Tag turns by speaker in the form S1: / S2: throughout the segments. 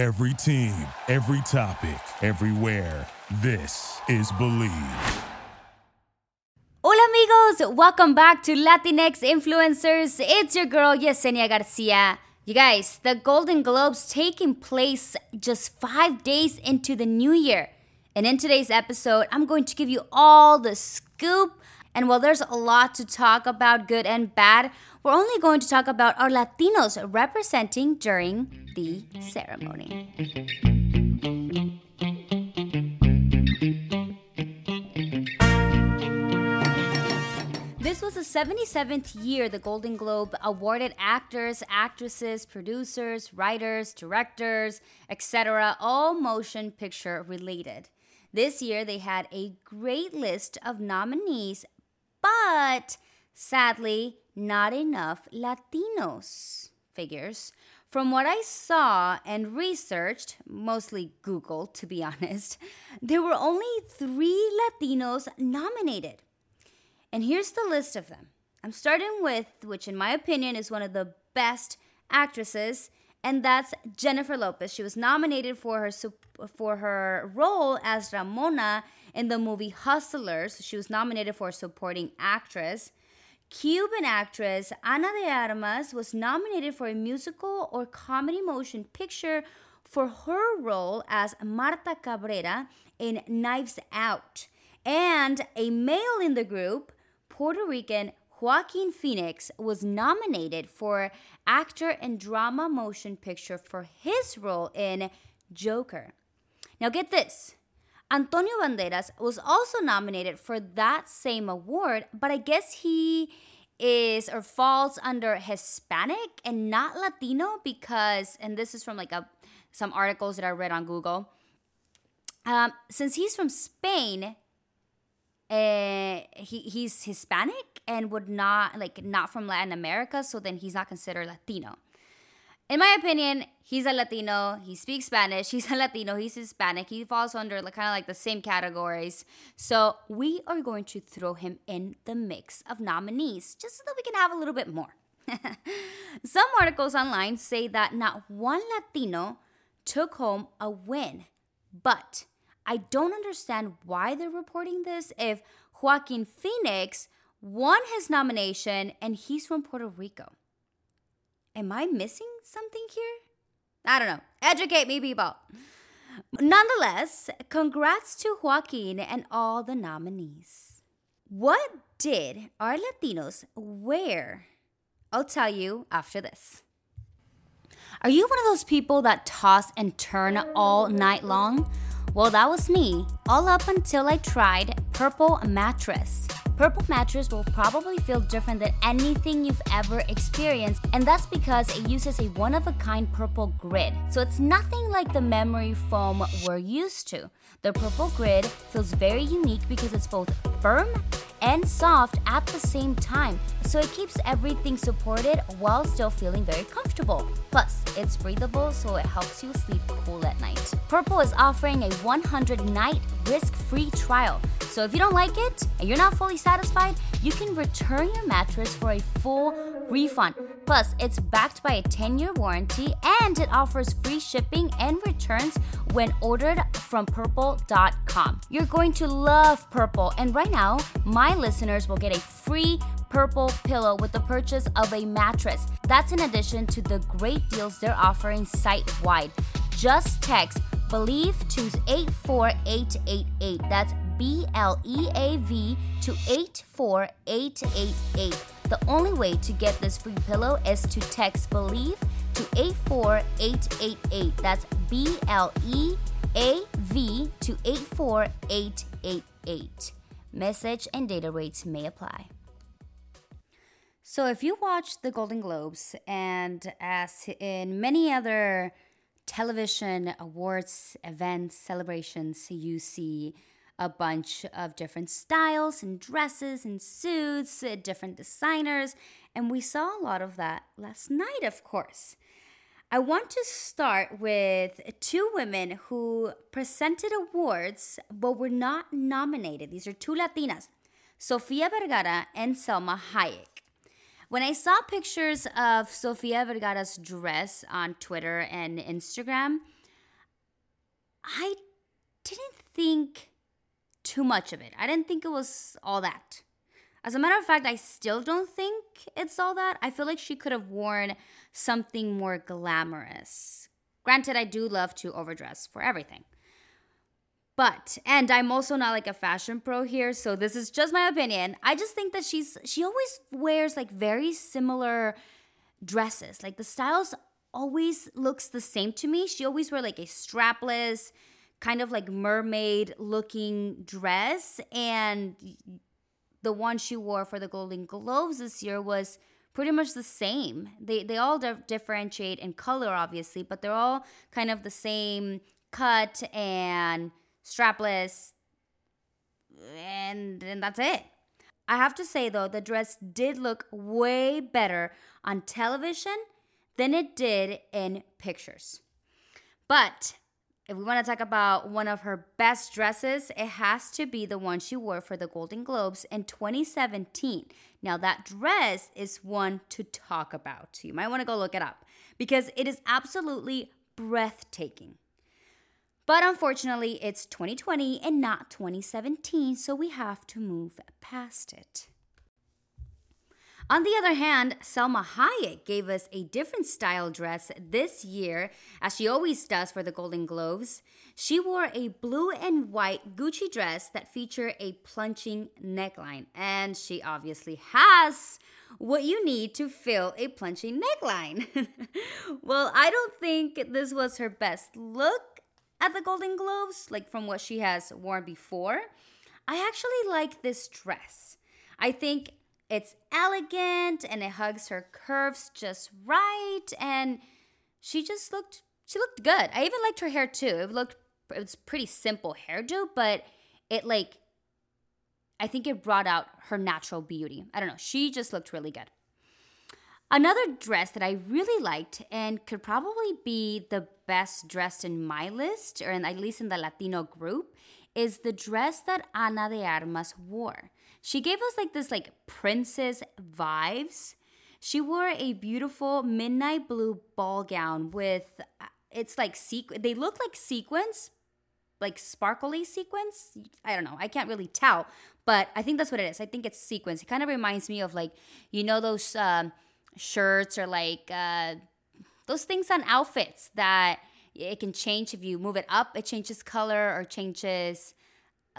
S1: Every team, every topic, everywhere. This is Bleav.
S2: Hola amigos, welcome back to Latinx Influencers. It's your girl Yesenia Garcia. You guys, the Golden Globes taking place just five days into the new year. And in today's episode, I'm going to give you all the scoop. And while there's a lot to talk about, good and bad, we're only going to talk about our Latinos representing during the ceremony. This was the 77th year the Golden Globe awarded actors, actresses, producers, writers, directors, etc., all motion picture related. This year they had a great list of nominees, but sadly, not enough Latinos figures. From what I saw and researched, mostly Google to be honest, there were only three Latinos nominated. And here's the list of them. I'm starting with, which in my opinion is one of the best actresses, and that's Jennifer Lopez. She was nominated for her for her role as Ramona in the movie Hustlers. She was nominated for supporting actress. Cuban actress Ana de Armas was nominated for a musical or comedy motion picture for her role as Marta Cabrera in Knives Out. And a male in the group, Puerto Rican Joaquin Phoenix, was nominated for actor and drama motion picture for his role in Joker. Now, get this Antonio Banderas was also nominated for that same award, but I guess he is or falls under Hispanic and not Latino because, and this is from like a some articles that I read on Google. Um, since he's from Spain, uh, he he's Hispanic and would not like not from Latin America, so then he's not considered Latino in my opinion, he's a Latino. He speaks Spanish. He's a Latino. He's Hispanic. He falls under kind of like the same categories. So we are going to throw him in the mix of nominees just so that we can have a little bit more. Some articles online say that not one Latino took home a win, but I don't understand why they're reporting this if Joaquin Phoenix won his nomination and he's from Puerto Rico. Am I missing something here? I don't know. Educate me, people. Nonetheless, congrats to Joaquin and all the nominees. What did our Latinos wear? I'll tell you after this. Are you one of those people that toss and turn all night long? Well, that was me, all up until I tried Purple Mattress. Purple mattress will probably feel different than anything you've ever experienced, and that's because it uses a one of a kind purple grid. So it's nothing like the memory foam we're used to. The purple grid feels very unique because it's both firm and soft at the same time, so it keeps everything supported while still feeling very comfortable. Plus, it's breathable, so it helps you sleep cool at night. Purple is offering a 100 night risk free trial. So if you don't like it and you're not fully satisfied, you can return your mattress for a full refund. Plus, it's backed by a 10 year warranty and it offers free shipping and returns when ordered from purple.com. You're going to love Purple, and right now, my listeners will get a free purple pillow with the purchase of a mattress. That's in addition to the great deals they're offering site wide. Just text Bleav to 84888. That's B L E A V to 84888. The only way to get this free pillow is to text Bleav to 84888. That's B L E A V to 84888. Message and data rates may apply. So, if you watch the Golden Globes, and as in many other television awards, events, celebrations, you see a bunch of different styles and dresses and suits, uh, different designers, and we saw a lot of that last night, of course. I want to start with two women who presented awards but were not nominated. These are two Latinas, Sofia Vergara and Salma Hayek. When I saw pictures of Sofia Vergara's dress on Twitter and Instagram, I didn't think too much of it. I didn't think it was all that. As a matter of fact, I still don't think it's all that. I feel like she could have worn something more glamorous. Granted, I do love to overdress for everything. But and I'm also not like a fashion pro here, so this is just my opinion. I just think that she's she always wears like very similar dresses. Like the styles always looks the same to me. She always wear like a strapless kind of like mermaid looking dress and the one she wore for the Golden Globes this year was pretty much the same. They they all differentiate in color obviously, but they're all kind of the same cut and strapless and and that's it. I have to say though, the dress did look way better on television than it did in pictures. But if we want to talk about one of her best dresses, it has to be the one she wore for the Golden Globes in 2017. Now, that dress is one to talk about. You might want to go look it up because it is absolutely breathtaking. But unfortunately, it's 2020 and not 2017, so we have to move past it. On the other hand, Salma Hayek gave us a different style dress this year, as she always does for the Golden Globes. She wore a blue and white Gucci dress that featured a plunging neckline, and she obviously has what you need to fill a plunging neckline. well, I don't think this was her best look at the Golden Globes, like from what she has worn before. I actually like this dress. I think it's elegant and it hugs her curves just right and she just looked she looked good. I even liked her hair too. It looked it was pretty simple hairdo, but it like I think it brought out her natural beauty. I don't know. She just looked really good. Another dress that I really liked and could probably be the best dressed in my list, or in, at least in the Latino group, is the dress that Ana de Armas wore. She gave us like this like princess vibes. She wore a beautiful midnight blue ball gown with it's like sequ- they look like sequins, like sparkly sequins. I don't know. I can't really tell, but I think that's what it is. I think it's sequins. It kind of reminds me of like you know those um, shirts or like uh, those things on outfits that it can change if you move it up. It changes color or changes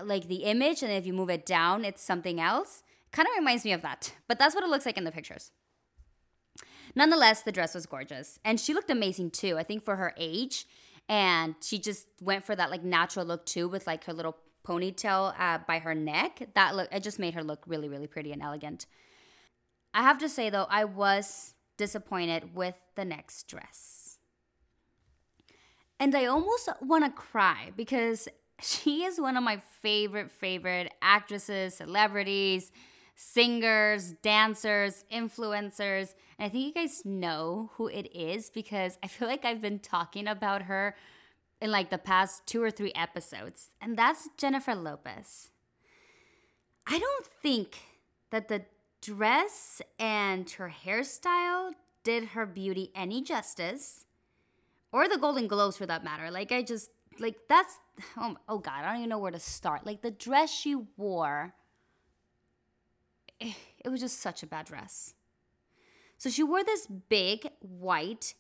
S2: like the image and if you move it down it's something else. Kind of reminds me of that but that's what it looks like in the pictures. Nonetheless the dress was gorgeous and she looked amazing too i think for her age and she just went for that like natural look too with like her little ponytail uh, by her neck. That look it just made her look really really pretty and elegant. I have to say though i was disappointed with the next dress. And i almost want to cry because she is one of my favorite, favorite actresses, celebrities, singers, dancers, influencers. And I think you guys know who it is because I feel like I've been talking about her in like the past two or three episodes. And that's Jennifer Lopez. I don't think that the dress and her hairstyle did her beauty any justice, or the Golden Globes for that matter. Like, I just, like that's oh, oh god i don't even know where to start. Like the dress she wore it, eh, was just such a bad dress. So she wore this big white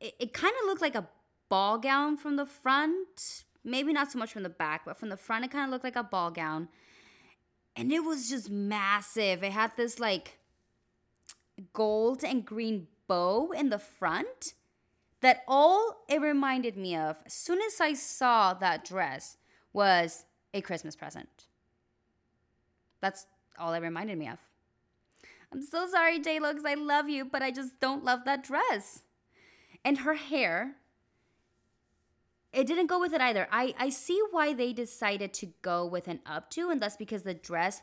S2: it, it kind of looked like a ball gown from the front. Maybe not so much from the back but from the front it kind of looked like a ball gown. And it was just massive. It had this like gold and green bow in the front that all it reminded me of as soon as I saw that dress was a Christmas present. That's all it reminded me of. I'm so sorry, J Looks. I love you, but I just don't love that dress. And her hair, it didn't go with it either. I, I see why they decided to go with an updo, and that's because the dress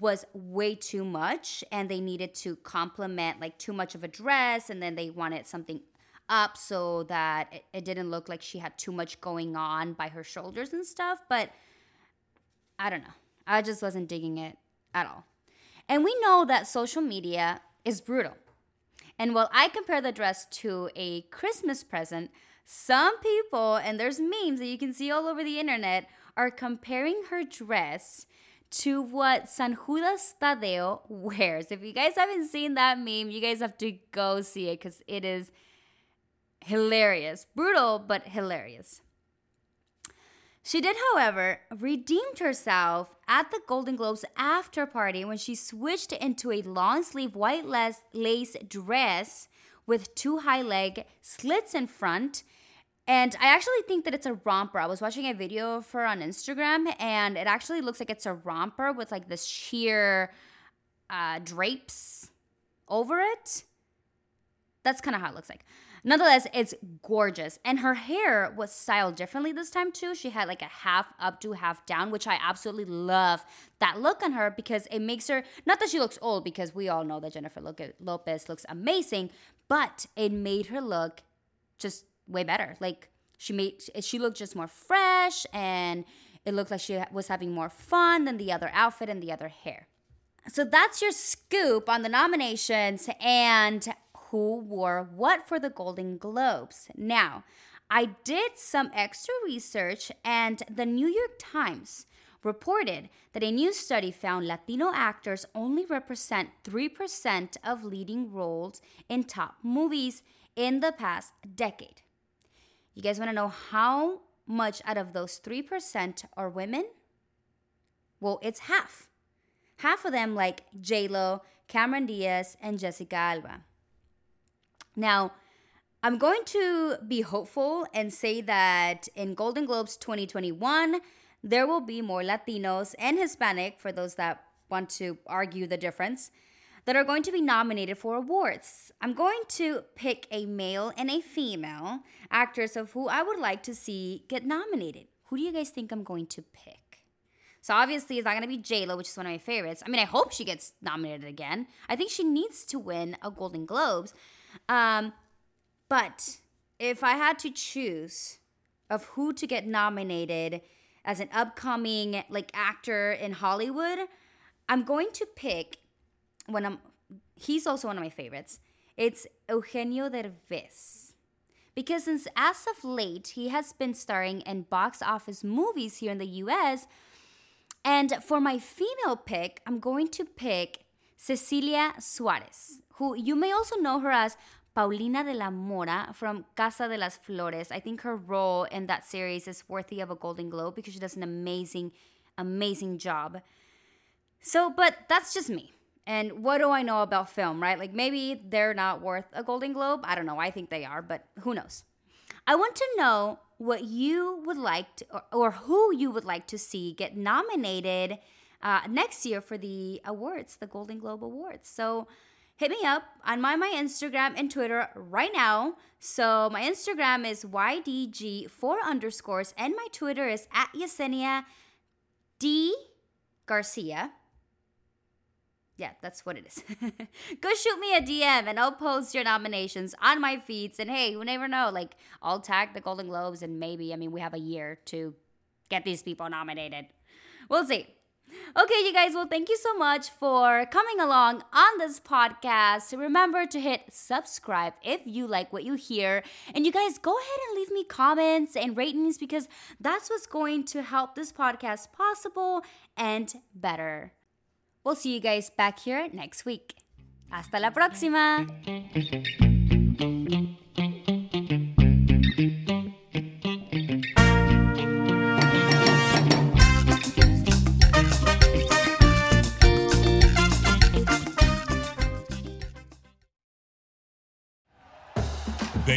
S2: was way too much and they needed to complement like too much of a dress and then they wanted something up so that it, it didn't look like she had too much going on by her shoulders and stuff. But I don't know. I just wasn't digging it at all. And we know that social media is brutal. And while I compare the dress to a Christmas present, some people, and there's memes that you can see all over the internet, are comparing her dress to what San Judas Tadeo wears. If you guys haven't seen that meme, you guys have to go see it because it is hilarious. Brutal, but hilarious. She did, however, redeemed herself at the Golden Globes after party when she switched into a long sleeve white lace dress with two high leg slits in front. And I actually think that it's a romper. I was watching a video of her on Instagram, and it actually looks like it's a romper with like this sheer uh, drapes over it. That's kind of how it looks like. Nonetheless, it's gorgeous. And her hair was styled differently this time too. She had like a half up to half down, which I absolutely love that look on her because it makes her not that she looks old because we all know that Jennifer Lopez looks amazing, but it made her look just way better. Like she made she looked just more fresh and it looked like she was having more fun than the other outfit and the other hair. So that's your scoop on the nominations and who wore what for the Golden Globes. Now, I did some extra research, and the New York Times reported that a new study found Latino actors only represent 3% of leading roles in top movies in the past decade. You guys want to know how much out of those 3% are women? Well, it's half. Half of them, like J-Lo, Cameron Diaz, and Jessica Alba. Now, I'm going to be hopeful and say that in Golden Globes 2021, there will be more Latinos and Hispanic, for those that want to argue the difference, that are going to be nominated for awards. I'm going to pick a male and a female actors of who I would like to see get nominated. Who do you guys think I'm going to pick? So obviously it's not gonna be JLo, which is one of my favorites. I mean, I hope she gets nominated again. I think she needs to win a Golden Globes um, but if I had to choose of who to get nominated as an upcoming like actor in Hollywood, I'm going to pick when I'm he's also one of my favorites. It's Eugenio Derbez. Because since as of late he has been starring in box office movies here in the US, and for my female pick, I'm going to pick Cecilia Suarez, who you may also know her as Paulina de la Mora from Casa de las Flores. I think her role in that series is worthy of a Golden Globe because she does an amazing, amazing job. So, but that's just me. And what do I know about film, right? Like maybe they're not worth a Golden Globe. I don't know. I think they are, but who knows? I want to know what you would like to, or, or who you would like to see get nominated uh, next year for the awards, the Golden Globe Awards. So hit me up on my, my Instagram and Twitter right now. So my Instagram is YDG4 underscores and my Twitter is at Yesenia D Garcia. Yeah, that's what it is. Go shoot me a DM and I'll post your nominations on my feeds. And hey, who never know? Like, I'll tag the Golden Globes and maybe, I mean, we have a year to get these people nominated. We'll see. Okay, you guys, well, thank you so much for coming along on this podcast. Remember to hit subscribe if you like what you hear. And you guys, go ahead and leave me comments and ratings because that's what's going to help this podcast possible and better. We'll see you guys back here next week. Hasta la próxima.